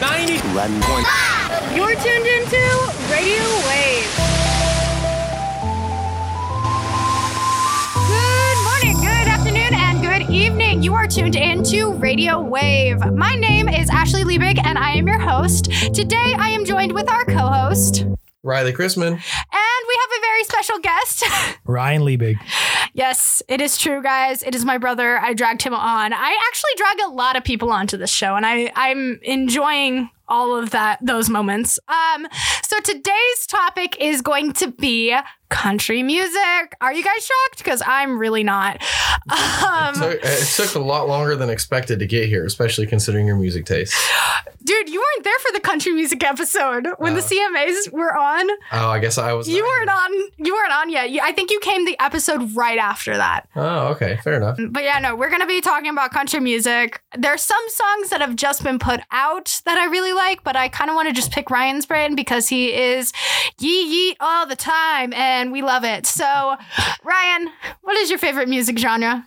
90. Run point. You're tuned into Radio Wave. Good morning, good afternoon, and good evening. You are tuned into Radio Wave. My name is Ashleigh Liebig, and I am your host. Today, I am joined with our co-host, Riley Chrisman. and we have a very special guest. Ryan Liebig. Yes, it is true, guys. It is my brother. I dragged him on. I actually drag a lot of people onto this show, and I I'm enjoying all of that those moments. Um, so today's topic is going to be country music. Are you guys shocked? Because I'm really not. Um, So it took a lot longer than expected to get here, especially considering your music taste. dude, you weren't there for the country music episode when the CMAs were on. Oh, I guess I was. You weren't here. on. You weren't on yet. I think you came the episode right after that. Oh, okay, fair enough. But yeah, no, we're gonna be talking about country music. There's some songs that have just been put out that I really like, but I kind of want to just pick Ryan's brain because he is yee yeet all the time and we love it. So, Ryan, what is your favorite music genre?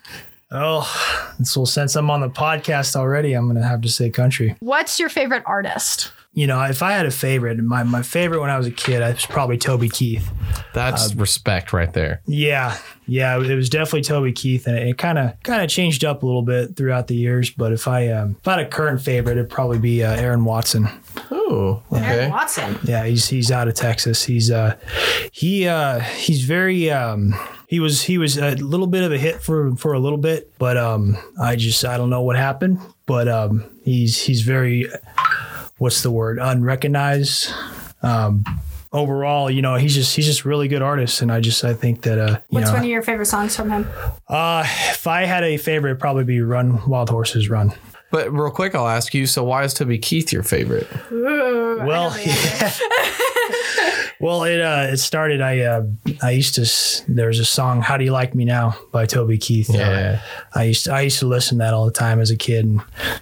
Oh, so since I'm on the podcast already, I'm gonna have to say country. What's your favorite artist? You know, if I had a favorite, my, my favorite when I was a kid, I was probably Toby Keith. That's respect right there. Yeah, yeah, it was definitely Toby Keith, and it kind of kind of changed up a little bit throughout the years. But if I um, if I had a current favorite, it'd probably be uh, Aaron Watson. Oh, okay. Watson. Yeah, he's he's out of Texas. He's uh he uh he's very um he was he was a little bit of a hit for for a little bit, but um I just I don't know what happened, but um he's he's very what's the word unrecognized. Um overall, you know, he's just he's just really good artist and I just I think that uh you What's know one of your favorite songs from him? uh if I had a favorite it'd probably be Run Wild Horses Run. But real quick, I'll ask you. So, why is Toby Keith your favorite? Well, well, it uh, it started. I uh, I used to. s- There's a song "How Do You Like Me Now" by Toby Keith. Yeah. Uh, I used to, I used to listen to that all the time as a kid, and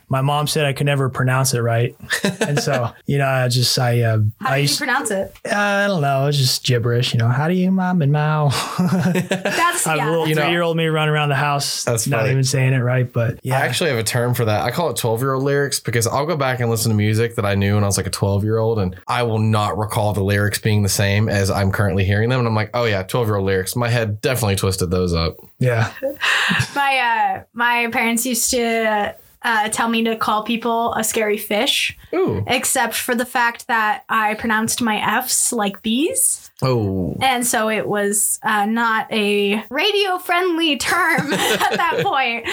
my mom said I could never pronounce it right, and so you know I just I uh, How I did you pronounce it? I don't know it's just gibberish. You know how do you mom and mow? That's I have yeah. little You know- three year old me running around the house. That's not funny. even saying it right, but yeah. I actually have a term for that. I call it 12 year old lyrics because I'll go back and listen to music that I knew when I was like a 12 year old and I will not recall the lyrics being the same as I'm currently hearing them. And I'm like, oh yeah, 12 year old lyrics. My head definitely twisted those up. yeah. My uh, my parents used to uh, tell me to call people a scary fish, Ooh. except for the fact that I pronounced my F's like B's. Oh. And so it was uh, not a radio friendly term at that point.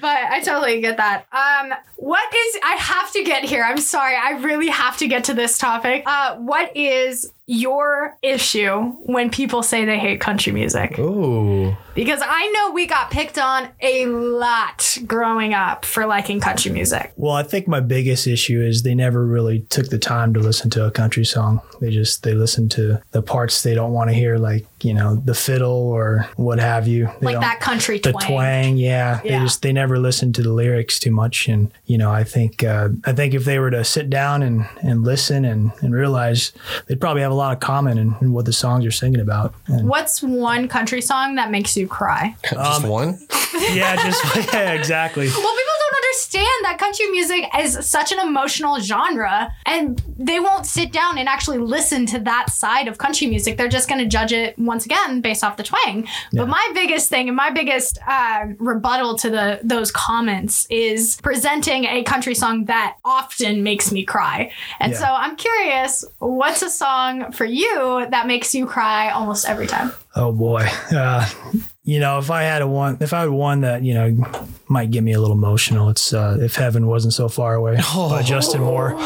But I totally get that. Um, what is, I have to get here. I'm sorry. I really have to get to this topic. Uh, what is your issue when people say they hate country music? Ooh. Because I know we got picked on a lot growing up for liking country music. Well, I think my biggest issue is they never really took the time to listen to a country song. They just they listen to the parts they don't want to hear, like you know the fiddle or what have you. They Like that country the twang. twang. Yeah, Yeah. they just they never listen to the lyrics too much. And you know, I think uh, I think if they were to sit down and and listen and and realize, they'd probably have a lot of common in, in what the songs are singing about. And What's one country song that makes you cry? Just one? yeah, just yeah, exactly. Well, people don't understand that country music is such an emotional genre and they won't sit down and actually listen to that side of country music. They're just going to judge it once again based off the twang. But my biggest thing and my biggest uh, rebuttal to the those comments is presenting a country song that often makes me cry. And Yeah. so I'm curious, what's a song for you that makes you cry almost every time? Oh boy. Uh, you know, if I had a one, if I had one that you know might get me a little emotional, it's uh, "If Heaven Wasn't So Far Away" by Justin Moore.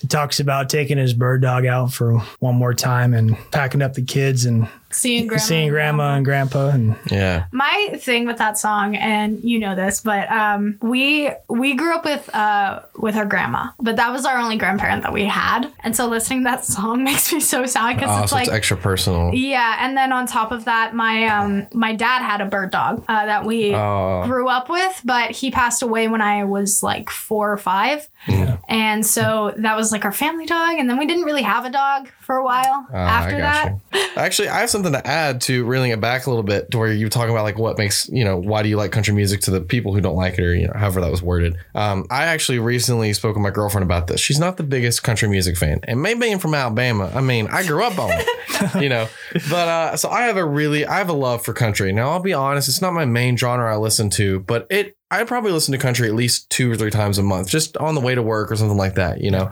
He talks about taking his bird dog out for one more time and packing up the kids and Seeing grandma. seeing grandma and grandpa and Yeah. my thing with that song and you know this but um we we grew up with uh with our grandma but that was our only grandparent that we had and so listening to that song makes me so sad because Oh, it's so like it's extra personal. yeah and then on top of that my um my dad had a bird dog uh, that we Oh. grew up with but he passed away when i was like four or five. And so that was like our family dog and then we didn't really have a dog for for a while Ah, after I that. you. Actually, I have something to add to reeling it back a little bit to where you're talking about like what makes, you know, why do you like country music to the people who don't like it or, you know, however that was worded. Um, I actually recently spoke with my girlfriend about this. She's not the biggest country music fan. And maybe being from Alabama, I mean, I grew up on it, you know, but uh, so I have a really, I have a love for country. Now, I'll be honest, it's not my main genre I listen to, but it, I probably listen to country at least two or three times a month, just on the way to work or something like that, you know.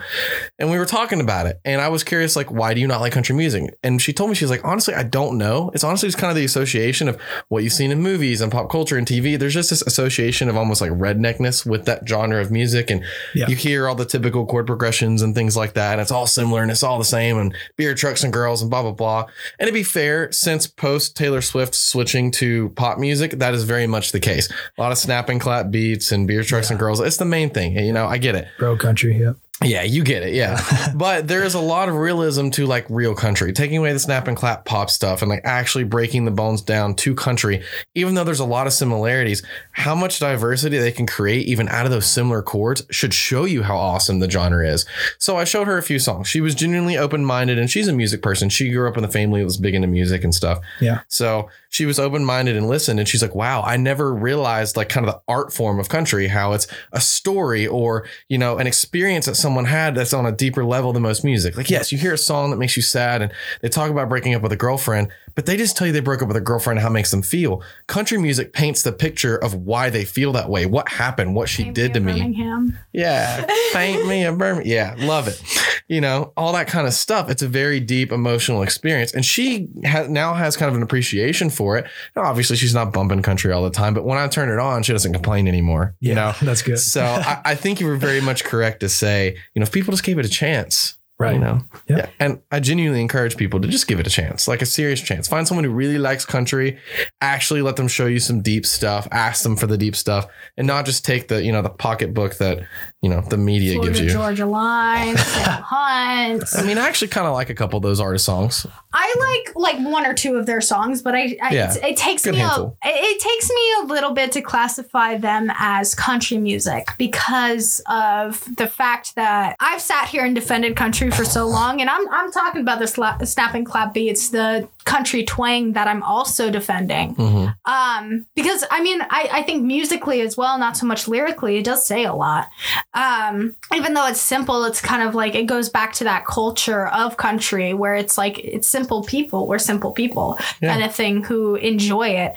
And we were talking about it, and I was curious, like, why do you not like country music? And she told me she's like, honestly, I don't know. It's honestly just kind of the association of what you've seen in movies and pop culture and TV. There's just this association of almost like redneckness with that genre of music, and Yeah. you hear all the typical chord progressions and things like that, and it's all similar and it's all the same, and beer trucks and girls and blah blah blah. And to be fair, since post Taylor Swift switching to pop music, that is very much the case. A lot of snapping. Clap beats and beer trucks and girls. It's the main thing. You know, I get it. Bro country, yep. Yeah, you get it. Yeah. but there is a lot of realism to like real country, taking away the snap and clap pop stuff and like actually breaking the bones down to country, even though there's a lot of similarities. How much diversity they can create, even out of those similar chords, should show you how awesome the genre is. So I showed her a few songs. She was genuinely open minded and she's a music person. She grew up in a family that was big into music and stuff. Yeah. So she was open minded and listened. And she's like, wow, I never realized like kind of the art form of country, how it's a story or, you know, an experience that someone had that's on a deeper level than most music. Like, yes, you hear a song that makes you sad and they talk about breaking up with a girlfriend, but they just tell you they broke up with a girlfriend how it makes them feel. Country music paints the picture of why they feel that way, what happened, what she did to me. Birmingham. Yeah, paint me a Birmingham. Yeah, love it. You know, all that kind of stuff. It's a very deep emotional experience, and she ha- now has kind of an appreciation for it. Now, obviously, she's not bumping country all the time, but when I turn it on, she doesn't complain anymore. You know, that's good. so I, I think you were very much correct to say, you know, if people just gave it a chance, Right. You know, Yeah. yeah. And I genuinely encourage people to just give it a chance, like a serious chance. Find someone who really likes country, actually let them show you some deep stuff, ask them for the deep stuff, and not just take the, you know, the pocketbook that, you know, the media Florida gives you. Georgia Line, Sam Hunt. I mean, I actually kind of like a couple of those artist songs. I like like one or two of their songs, but I, I Yeah. it takes me a, handful. it it takes me a little bit to classify them as country music because of the fact that I've sat here and defended country for so long, and I'm I'm talking about the sla- snap and clap beats, the country twang that I'm also defending. Mm-hmm. Um, because I mean, I, I think musically as well, not so much lyrically, it does say a lot. Um, even though it's simple, it's kind of like it goes back to that culture of country where it's like it's simple people, we're simple people Yeah. kind of thing who enjoy it.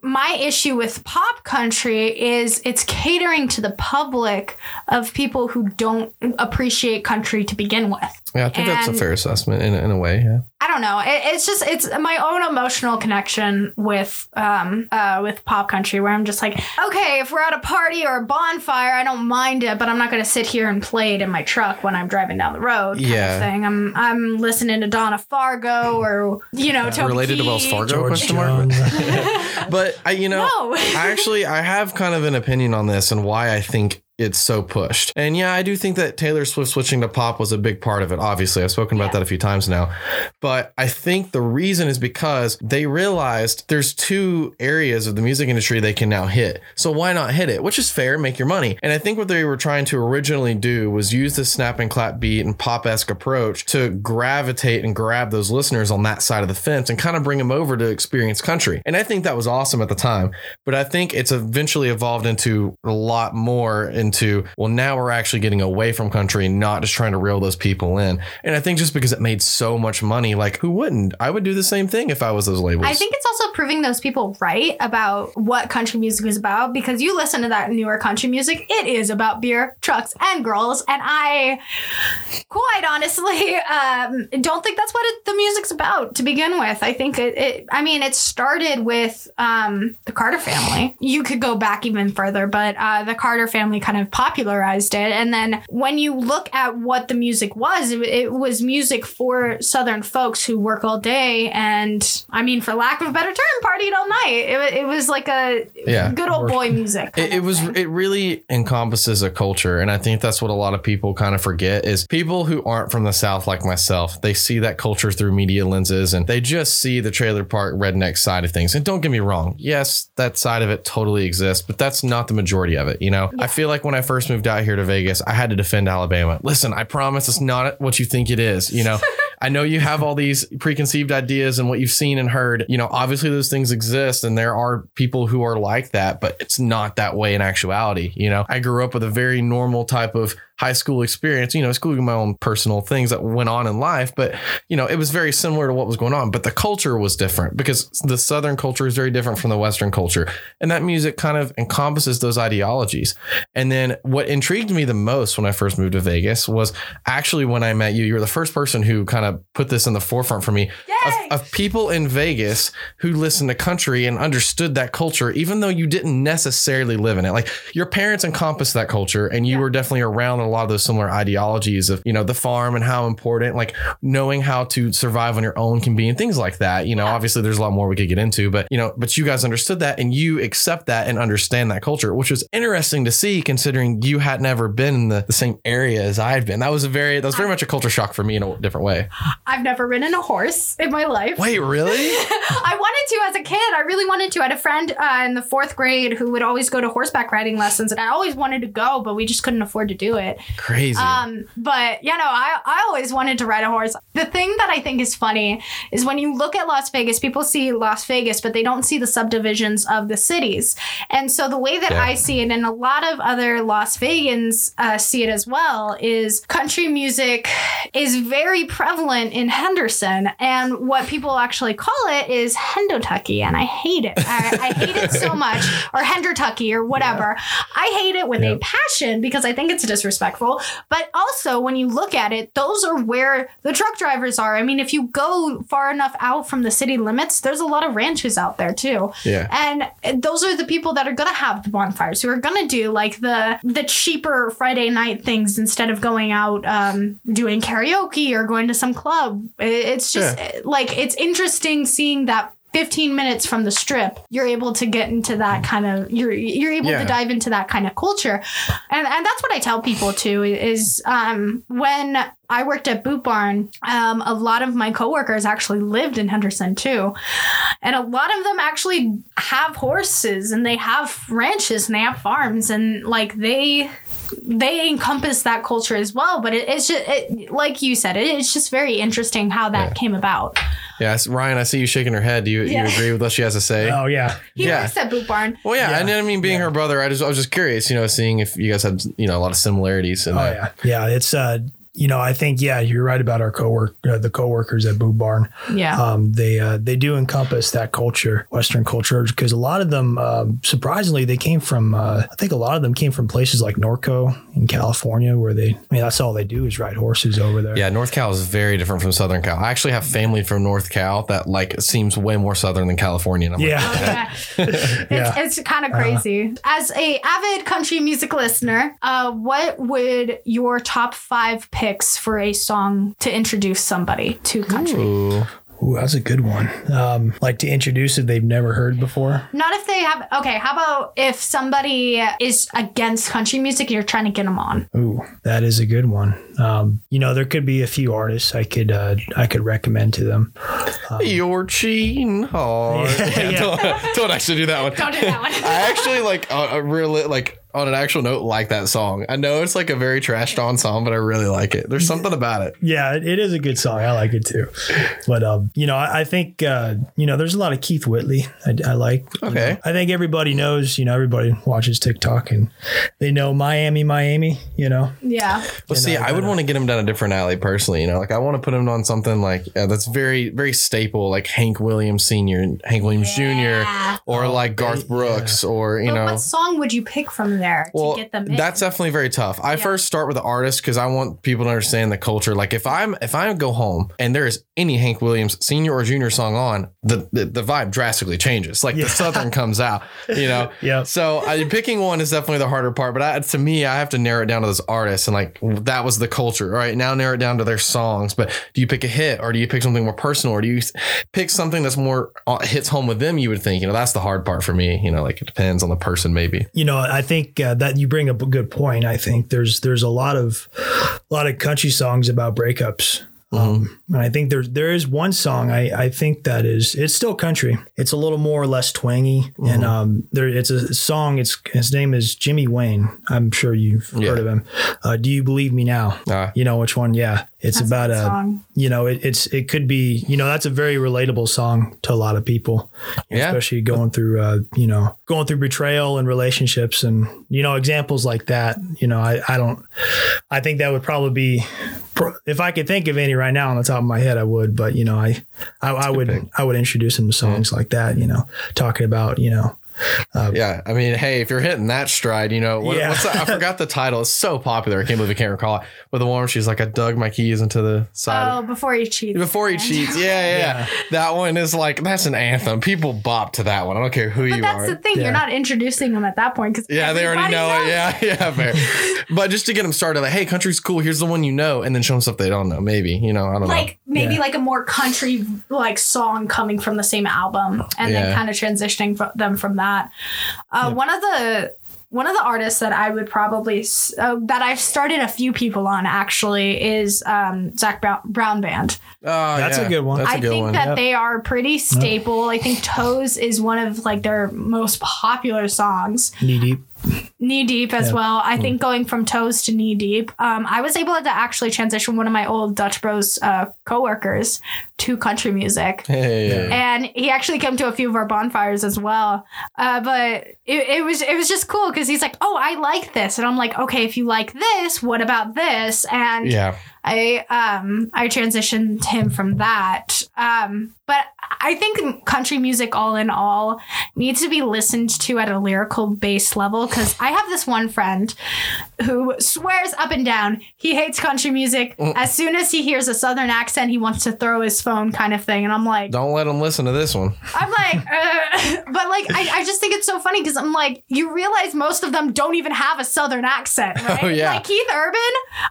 My issue with pop country is it's catering to the public of people who don't appreciate country to begin with. Yeah, I think that's a fair assessment in, a- in a way. Yeah. I don't know. It, it's just it's my own emotional connection with um uh with pop country where I'm just like, okay, if we're at a party or a bonfire, I don't mind it, but I'm not gonna sit here and play it in my truck when I'm driving down the road. Kind Yeah. Of thing. I'm I'm listening to Donna Fargo or you know Toby Related to Wells Fargo? George question mark? Jones. But I, you know, No. I actually I have kind of an opinion on this and why I think it's so pushed. And yeah, I do think that Taylor Swift switching to pop was a big part of it. Obviously, I've spoken about Yeah. that a few times now. But I think the reason is because they realized there's two areas of the music industry they can now hit. So why not hit it? Which is fair, make your money. And I think what they were trying to originally do was use the snap and clap beat and pop-esque approach to gravitate and grab those listeners on that side of the fence and kind of bring them over to experience country. And I think that was awesome at the time. But I think it's eventually evolved into a lot more into, well, now we're actually getting away from country, not just trying to reel those people in. And I think just because it made so much money, like who wouldn't? I would do the same thing if I was those labels. I think it's also proving those people right about what country music is about because you listen to that newer country music, it is about beer, trucks, and girls. And I, quite honestly, um, don't think that's what it, the music's about to begin with. I think it, it I mean, it started with um, the Carter family. You could go back even further, but uh, the Carter family kind of popularized it. And then when you look at what the music was, it, it was music for Southern folks who work all day. And I mean, for lack of a better term, partied all night. It, it was like a Yeah. good old boy music. It, it was it really encompasses a culture and i think that's what a lot of people kind of forget is people who aren't from the south like myself they see that culture through media lenses and they just see the trailer park redneck side of things and don't get me wrong yes that side of it totally exists but that's not the majority of it you know i feel like when i first moved out here to vegas i had to defend alabama listen i promise it's not what you think it is you know I know you have all these preconceived ideas and what you've seen and heard. You know, obviously those things exist and there are people who are like that, but it's not that way in actuality. You know, I grew up with a very normal type of high school experience, you know, excluding my own personal things that went on in life, but you know, it was very similar to what was going on, but the culture was different because the southern culture is very different from the western culture. And that music kind of encompasses those ideologies. And then what intrigued me the most when I first moved to Vegas was actually when I met you, you were the first person who kind of put this in the forefront for me! Of people in Vegas who listened to country and understood that culture, even though you didn't necessarily live in it. Like your parents encompassed that culture and you Yeah. were definitely around a lot of those similar ideologies of, you know, the farm and how important, like knowing how to survive on your own can be and things like that. You know, obviously there's a lot more we could get into, but, you know, but you guys understood that and you accept that and understand that culture, which was interesting to see considering you had never been in the, the same area as I'd been. That was a very, that was very much a culture shock for me in a different way. I've never ridden a horse in my life. Wait, really? I wanted to as a kid. I really wanted to. I had a friend uh, in the fourth grade who would always go to horseback riding lessons, and I always wanted to go, but we just couldn't afford to do it. Crazy. Um, but you know, I, I always wanted to ride a horse. The thing that I think is funny is when you look at Las Vegas, people see Las Vegas, but they don't see the subdivisions of the cities. And so the way that Yeah. I see it, and a lot of other Las Vegans uh, see it as well, is country music is very prevalent in Henderson. And what people actually call it is Hendotucky, and I hate it. I, I hate it so much, or Hendertucky, or whatever. I hate it with a passion because I think it's disrespectful. But also, when you look at it, those are where the truck drivers are. I mean, if you go far enough out from the city limits, there's a lot of ranches out there too. Yeah. And those are the people that are gonna have the bonfires, who are gonna do like the the cheaper Friday night things instead of going out um, doing karaoke or going to some club. It's just like it's interesting seeing that 15 minutes from the strip you're able to get into that kind of you're you're able Yeah. to dive into that kind of culture and and that's what i tell people too is um when i worked at boot barn um a lot of my coworkers actually lived in henderson too and a lot of them actually have horses and they have ranches and they have farms and like they they encompass that culture as well but it, it's just it, like you said it, it's just very interesting how that came about Yes, Ryan, I see you shaking her head. Do you, Yeah. you agree with what she has to say? Oh yeah. he Yeah. works at boot barn Well, yeah, Yeah. and then I mean, being her brother, I just I was just curious, you know, seeing if you guys had you know a lot of similarities. In Oh that. yeah. Yeah. It's uh you know, I think yeah, you're right about our cowork uh, the coworkers at Boot Barn. yeah Um, they uh, they do encompass that culture, Western culture, because a lot of them, um, surprisingly, they came from. Uh, I think a lot of them came from places like Norco in California, where they. I mean, that's all they do is ride horses over there. Yeah, North Cal is very different from Southern Cal. I actually have family from North Cal that like seems way more southern than California. And I'm like, Yeah. Yeah. it's, Yeah. it's kind of crazy. As a avid country music listener, uh, what would your top five picks for a song to introduce somebody to country? Ooh. Ooh, that's a good one. Um, like to introduce it they've never heard before. Not if they have. Okay, how about if somebody is against country music and you're trying to get them on? Ooh, that is a good one. Um, you know, there could be a few artists I could uh, I could recommend to them. You're cheating hard. Yeah, yeah. Don't, don't actually do that one. Don't do that one. I actually like a, a really like on an actual note like that song. I know it's like a very trashed on song, but I really like it. There's something about it. Yeah, it, it is a good song. I like it too. But um, you know, I, I think uh, you know, there's a lot of Keith Whitley. I, I like. You Okay. know, I think everybody knows. You know, everybody watches TikTok and they know Miami, Miami. You know. Yeah. Well, see, know, I would uh, want to get him down a different alley personally. You know, like I want to put him on something like uh, that's very, very staple, like Hank Williams Senior, and Hank Williams Yeah. Jr., or like Garth yeah. Brooks, or you But know. what song would you pick from there Well, to get them in? that's definitely very tough. I Yeah. first start with the artist because I want people to understand the culture. Like if I'm if I go home and there is any Hank Williams senior or junior song on, the the, the vibe drastically changes. Like Yeah. the southern comes out, you know. Yeah. So I, picking one is definitely the harder part. But I, to me, I have to narrow it down to those artists and like that was the culture. All right, now narrow it down to their songs. But do you pick a hit or do you pick something more personal or do you pick something that's more uh, hits home with them? You would think. You know, that's the hard part for me. You know, like it depends on the person maybe. You know, I think uh, that you bring up a good point. I think there's there's a lot of a lot of country songs about breakups. Um, and I think there's there is one song I, I think that is it's still country. It's a little more or less twangy, and um, there it's a song. It's his name is Jimmy Wayne. I'm sure you've Yeah. heard of him. Uh, Do you believe me now? Ah. You know which one? Yeah, it's That's about a a song. you know it, it's it could be you know that's a very relatable song to a lot of people Yeah. especially going through uh you know going through betrayal and relationships and you know examples like that you know i i don't i think that would probably be if i could think of any right now on the top of my head i would but you know i i, I would pick. i would introduce him to songs like that you know talking about you know Um, yeah, I mean, hey, if you're hitting that stride, you know, what, Yeah. what's that? I forgot the title. It's so popular. I can't believe I can't recall it. But the one she's like, I dug my keys into the side. Oh, before he cheats. Before he man. cheats, yeah, yeah, yeah. That one is like that's an anthem. People bop to that one. I don't care who But you that's are. That's the thing. Yeah. You're not introducing them at that point because yeah, they already know it. Yeah, yeah, fair. but just to get them started, like, hey, country's cool. Here's the one you know, and then show them stuff they don't know. Maybe you know, I don't know. like maybe Yeah. like a more country like song coming from the same album and Yeah. then kind of transitioning fro- them from that uh, one of the one of the artists that I would probably uh, that I've started a few people on actually is um, Zac Brown, Brown Band. Oh, That's a good one. That's a I good think one. that Yep. they are pretty staple. I think Toes is one of like their most popular songs. knee deep Knee deep as Yeah. well. I think going from toes to knee deep. Um, I was able to actually transition one of my old Dutch Bros uh, coworkers to country music. Hey, And he actually came to a few of our bonfires as well. Uh, but it, it was it was just cool because he's like, "Oh, I like this," and I'm like, "Okay, if you like this, what about this?" And yeah. I um I transitioned him from that. Um, but I think country music, all in all, needs to be listened to at a lyrical base level. Because I have this one friend who swears up and down he hates country music. As soon as he hears a southern accent, he wants to throw his phone, kind of thing. And I'm like, Don't let him listen to this one. I'm like, uh, but like, I, I just think it's so funny because I'm like, you realize most of them don't even have a southern accent, right? Oh, yeah. Like Keith Urban,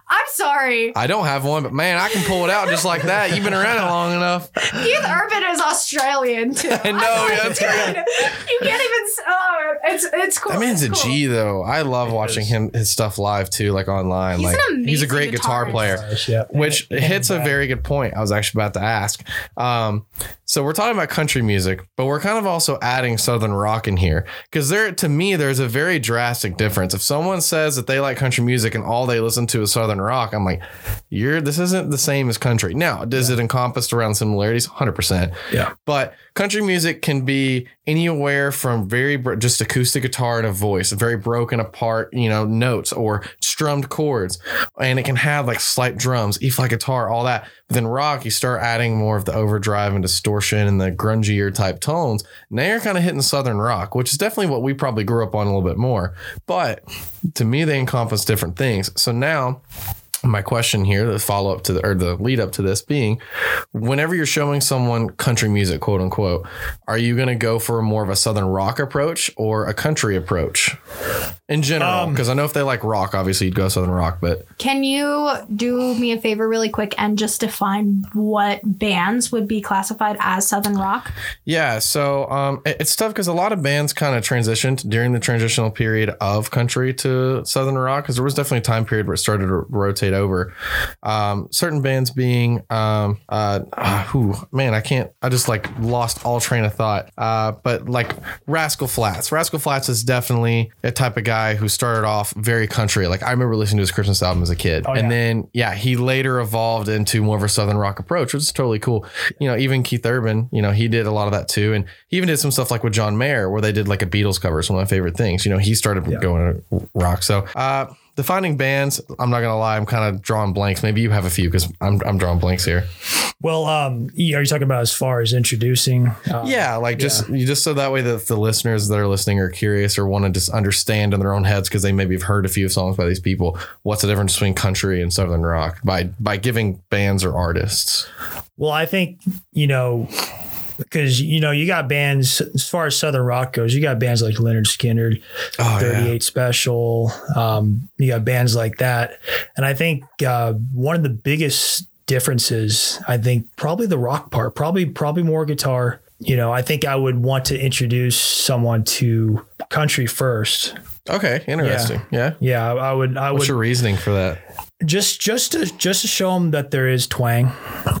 I'm sorry. I don't have one, but man, I can pull it out just like that. You've been around it long enough. Keith Urban is Australian too. I know, I'm yeah, that's great. You can't even. s- Oh, it's it's cool. That man's a it's cool. G though. I love watching him his stuff live too, like online. He's like an he's a great guitar guitarist. player. yeah Which hits a very good point. I was actually about to ask. Um, so we're talking about country music, but we're kind of also adding southern rock in here because there, to me, there's a very drastic difference. If someone says that they like country music and all they listen to is southern rock, I'm like, you're this isn't the same as country. Now, does it encompass around similarities? Hundred percent. yeah But country music can be anywhere from very just acoustic guitar and a voice, very broken apart, you know, notes or strummed chords, and it can have like slight drums, E flat guitar, all that. But then rock, you start adding more of the overdrive and distortion and the grungier type tones. Now you're kind of hitting southern rock, which is definitely what we probably grew up on a little bit more. But to me, they encompass different things. So now my question here, the follow up to the or the lead up to this being, whenever you're showing someone country music, quote unquote, are you going to go for more of a southern rock approach or a country approach in general? Um, Because I know if they like rock, obviously you'd go southern rock, but Can you do me a favor really quick and just define what bands would be classified as southern rock? Yeah, so um, it- it's tough because a lot of bands kind of transitioned during the transitional period of country to southern rock because there was definitely a time period where it started to rotate over. Um, certain bands being, um, uh, uh, who man, I can't, I just like lost all train of thought. Uh, but like Rascal Flatts, Rascal Flatts is definitely a type of guy who started off very country. Like I remember listening to his Christmas album as a kid, Oh, and then yeah, he later evolved into more of a southern rock approach, which is totally cool. You know, even Keith Urban, you know, he did a lot of that too, and he even did some stuff like with John Mayer, where they did like a Beatles cover. It's one of my favorite things. You know, he started going to rock. So, uh, defining bands, I'm not gonna lie, I'm kind of drawing blanks. Maybe you have a few because I'm I'm drawing blanks here. well um are you talking about as far as introducing uh, yeah, like just you just so that way that the listeners that are listening are curious or want to just understand in their own heads because they maybe have heard a few songs by these people. What's the difference between country and southern rock by by giving bands or artists? Well, I think, you know, because, you know, you got bands, as far as Southern rock goes, you got bands like Lynyrd Skynyrd, Oh 38 Special. Um, you got bands like that. And I think uh, one of the biggest differences, I think, probably the rock part, probably, probably more guitar. You know, I think I would want to introduce someone to country first. Okay, interesting. Yeah. Yeah, I, would I would, I What's would, your reasoning for that? Just just to just to show them that there is twang.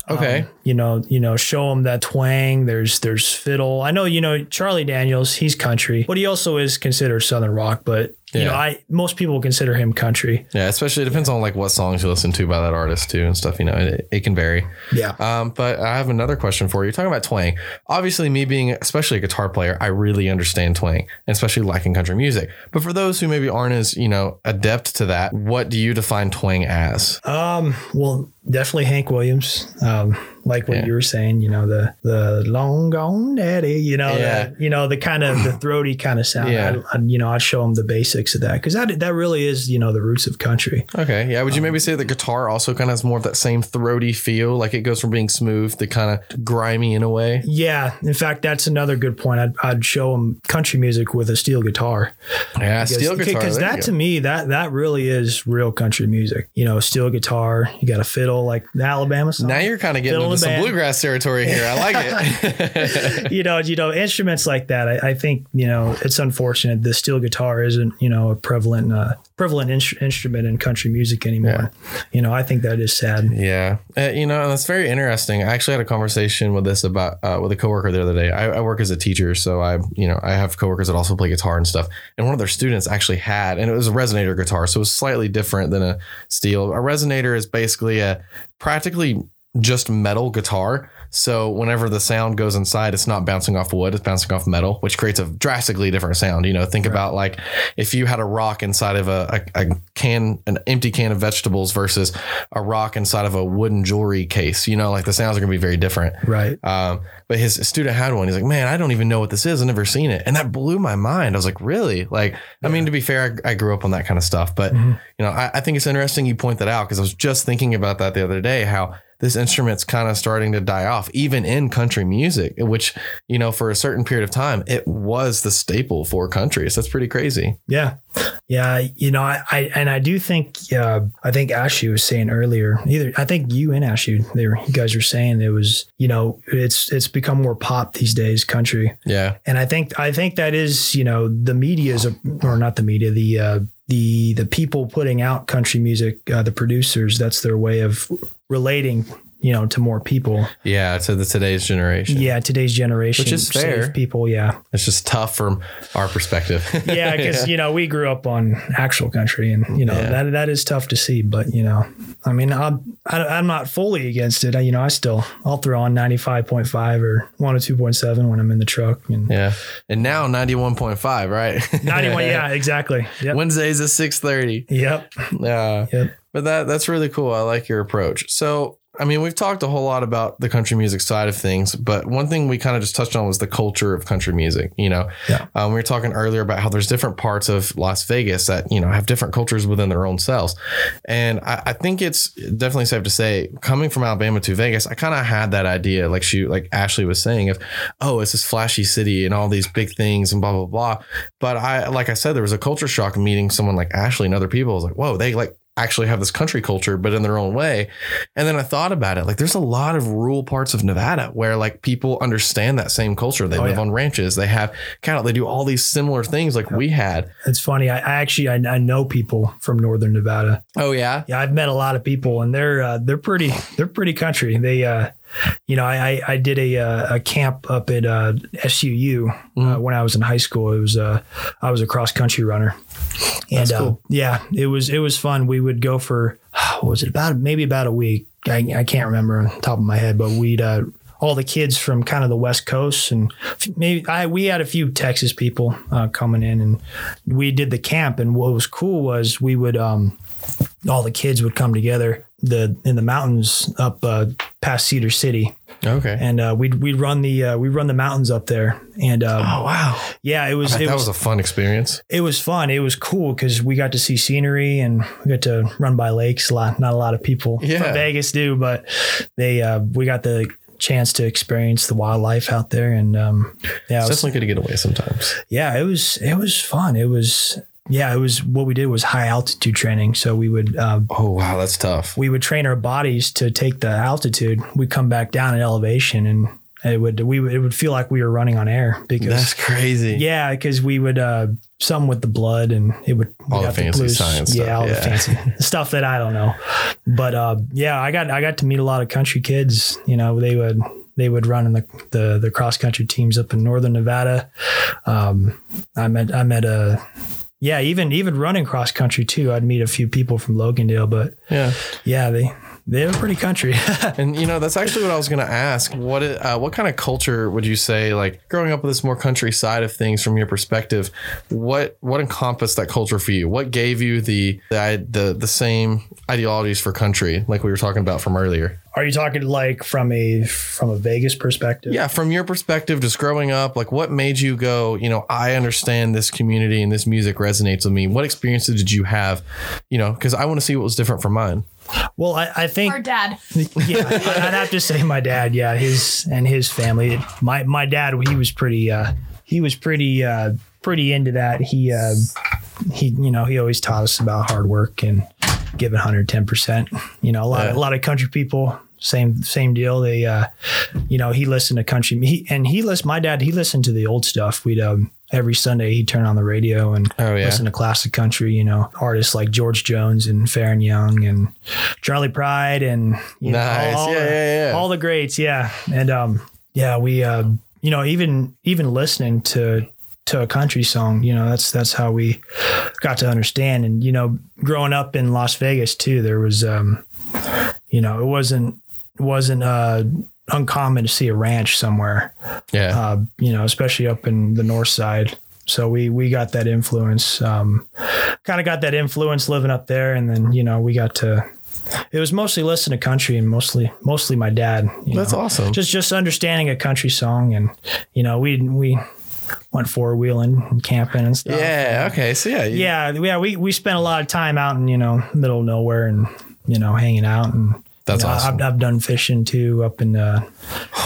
Okay. Um, you know, you know, show them that twang. There's there's fiddle. I know, you know, Charlie Daniels, he's country, but he also is considered southern rock. But you Yeah. know, I most people consider him country. Yeah, especially it depends on like what songs you listen to by that artist too and stuff. You know, it, it can vary. Yeah. Um, but I have another question for you. Talking about twang, obviously, me being especially a guitar player, I really understand twang, especially liking country music. But for those who maybe aren't as you know adept to that, what do you define twang as? Um, well, definitely Hank Williams. Um, like what Yeah. you were saying, you know, the the long gone daddy, you know, Yeah. the, you know, the kind of the throaty kind of sound. Yeah. I, I, you know, I'd show them the basics of that because that that really is, you know, the roots of country. Okay, yeah. Would Um, you maybe say the guitar also kind of has more of that same throaty feel, like it goes from being smooth to kind of grimy in a way? Yeah, in fact, that's another good point. I'd, I'd show them country music with a steel guitar. Yeah, steel guitar. because that to me that that really is real country music. You know, steel guitar. You got a fiddle like the Alabama song. Now you're kind of getting into some band. bluegrass territory here. I like it. you know, you know, instruments like that. I, I think you know it's unfortunate the steel guitar isn't you know a prevalent uh, prevalent instru- instrument in country music anymore. You know, I think that is sad. Yeah, uh, you know, and that's very interesting. I actually had a conversation with this about uh, with a coworker the other day. I, I work as a teacher, so I, you know, I have coworkers that also play guitar and stuff. And one of their students actually had, and it was a resonator guitar, so it was slightly different than a steel. A resonator is basically a practically just metal guitar. So whenever the sound goes inside, it's not bouncing off wood; it's bouncing off metal, which creates a drastically different sound. You know, think about like if you had a rock inside of a, a, a can, an empty can of vegetables versus a rock inside of a wooden jewelry case. You know, like the sounds are going to be very different. Right. Um, but his student had one. He's like, man, I don't even know what this is. I've never seen it. And that blew my mind. I was like, really? Like, I mean, to be fair, I, I grew up on that kind of stuff. But, Mm-hmm. you know, I, I think it's interesting you point that out because I was just thinking about that the other day, how this instrument's kind of starting to die off, even in country music, which, you know, for a certain period of time, it was the staple for country. So that's pretty crazy. Yeah. Yeah. You know, I, I and I do think uh, I think Ashleigh was saying earlier, either I think you and Ashleigh, they were you guys were saying it was, you know, it's it's become more pop these days, country. Yeah. And I think I think that is, you know, the media is a, or not the media, the uh the the people putting out country music, uh, the producers, that's their way of relating, you know, to more people. Yeah. To the today's generation. Yeah, today's generation Which is fair. people, yeah. It's just tough from our perspective. yeah, because you know we grew up on actual country, and you know Yeah. that that is tough to see. But you know, I mean, I'm I, I'm not fully against it. I, you know, I still I'll throw on 95.5 or 102.7 when I'm in the truck. And Yeah. And now 91.5, right? 91, yeah, exactly. Yep. Wednesdays at 6:30. Yep. Yeah. Yep. But that that's really cool. I like your approach. So, I mean, we've talked a whole lot about the country music side of things, but one thing we kind of just touched on was the culture of country music. You know, Yeah. um, we were talking earlier about how there's different parts of Las Vegas that you know have different cultures within their own selves, and I, I think it's definitely safe to say, coming from Alabama to Vegas, I kind of had that idea, like she, like Ashleigh was saying, of oh, it's this flashy city and all these big things and blah blah blah. But I, like I said, there was a culture shock meeting someone like Ashleigh and other people. I was like, whoa, they like actually have this country culture, but in their own way. And then I thought about it. Like there's a lot of rural parts of Nevada where like people understand that same culture. They Oh, live yeah. on ranches. They have cattle. They do all these similar things like we had. It's funny. I, I actually I, I know people from Northern Nevada. Oh yeah. Yeah, I've met a lot of people, and they're uh, they're pretty they're pretty country. They, uh, you know, I I- I did a uh, a camp up at uh, SUU uh, when I was in high school. It was uh, I was a cross country runner, and That's uh, yeah, it was it was fun. We would go for what was it about maybe about a week. I, I can't remember on the top of my head, but we'd uh, all the kids from kind of the West Coast and maybe I we had a few Texas people uh, coming in, and we did the camp. And what was cool was we would um, all the kids would come together the in the mountains up uh, past Cedar City, Okay. and uh, we'd we'd run the uh, we'd run the mountains up there, and um, oh wow. yeah, it was it that was, was a fun experience. it was fun. It was cool because we got to see scenery and we got to run by lakes. A lot, not a lot of people Yeah. from Vegas do, but they uh, we got the chance to experience the wildlife out there, and um, yeah, it was, definitely good to get away sometimes. yeah, it was it was fun. It was yeah, it was what we did was high altitude training. So we would uh, Oh wow, that's tough. we would train our bodies to take the altitude. We come back down at elevation and it would we would, it would feel like we were running on air because That's crazy. yeah, because we would uh some with the blood and it would All the fancy science yeah, stuff, all yeah. the fancy stuff that I don't know. But uh yeah, I got I got to meet a lot of country kids. You know, they would they would run in the the, the cross country teams up in northern Nevada. Um, I met I met a yeah even even running cross country too. I'd meet a few people from Logandale, but Yeah. yeah, they they were pretty country. And you know, that's actually what I was going to ask. What uh, what kind of culture would you say, like growing up with this more country side of things, from your perspective, what what encompassed that culture for you? What gave you the the the, the same ideologies for country, like we were talking about from earlier? Are you talking like from a from a Vegas perspective? Yeah, from your perspective, just growing up, like what made you go, you know, I understand this community and this music resonates with me. What experiences did you have? You know, because I want to see what was different from mine. Well, I, I think Our dad. yeah, I'd have to say my dad. Yeah, his and his family. My my dad, he was pretty. Uh, he was pretty uh, pretty into that. He uh, he you know he always taught us about hard work and giving 110 percent. You know, a lot Yeah. of, a lot of country people. Same same deal. They, uh, you know, he listened to country. He and he listened. My dad, he listened to the old stuff. We'd um, every Sunday he'd turn on the radio and Oh, yeah. listen to classic country. You know, artists like George Jones and Faron Young and Charley Pride and you know, Nice. all, all Yeah, the, yeah, yeah. all the greats. Yeah, and um, yeah, we uh, you know, even even listening to to a country song, you know, that's that's how we got to understand. And you know, growing up in Las Vegas too, there was um, you know, it wasn't wasn't uh uncommon to see a ranch somewhere Yeah. uh, you know, especially up in the north side. So we we got that influence, um, kind of got that influence living up there, and then you know we got to. It was mostly listen to country and mostly mostly my dad. you That's know. awesome. Just just understanding a country song, and you know we we went four wheeling and camping and stuff. yeah. Okay. So yeah. you- yeah, yeah. We we spent a lot of time out in you know middle of nowhere and you know hanging out and. That's you know, awesome. I've, I've done fishing too up in uh,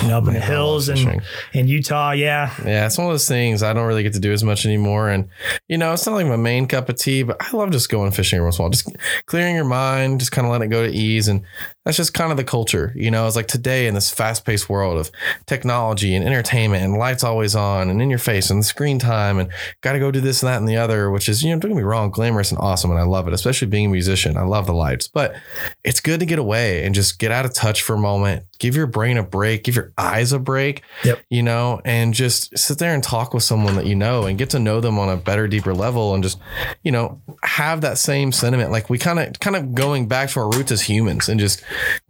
you know, up in the hills and in Utah. Yeah, Yeah, it's one of those things I don't really get to do as much anymore. And, you know, it's not like my main cup of tea, but I love just going fishing every once in a while. Just clearing your mind, just kind of letting it go to ease. And that's just kind of the culture. You know, it's like today in this fast paced world of technology and entertainment and lights always on and in your face and screen time and got to go do this and that and the other, which is, you know, don't get me wrong, glamorous and awesome. And I love it, especially being a musician. I love the lights, but it's good to get away and just get out of touch for a moment. Give your brain a break, give your eyes a break Yep. you know, and just sit there and talk with someone that you know and get to know them on a better, deeper level and just, you know, have that same sentiment. Like we kind of, kind of going back to our roots as humans and just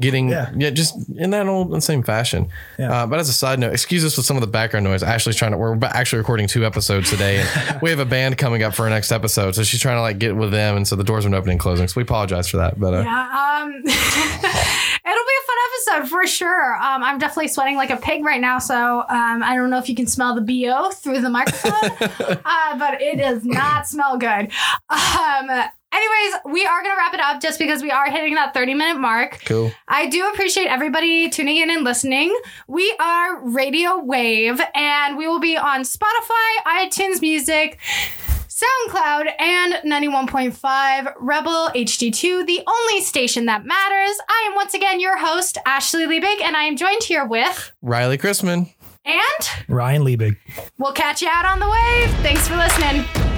getting, yeah, Yeah. just in that old and same fashion. Yeah. Uh, but as a side note, excuse us with some of the background noise. Ashleigh's trying to, we're actually recording two episodes today and we have a band coming up for our next episode. So she's trying to like get with them. And so the doors are opening and closing. So we apologize for that. But uh, Yeah, um, it'll be a fun episode for sure. Um, I'm definitely sweating like a pig right now, so um, I don't know if you can smell the bo through the microphone, uh, but it does not smell good. Um, anyways, we are gonna wrap it up just because we are hitting that 30 minute mark. cool. I do appreciate everybody tuning in and listening. We are Radio Wave, and we will be on Spotify, iTunes Music, SoundCloud, and 91.5 Rebel HD2, the only station that matters. I am once again your host, Ashleigh Liebig, and I am joined here with, Riley Chrisman. and Ryan Liebig. we'll catch you out on the wave. Thanks for listening.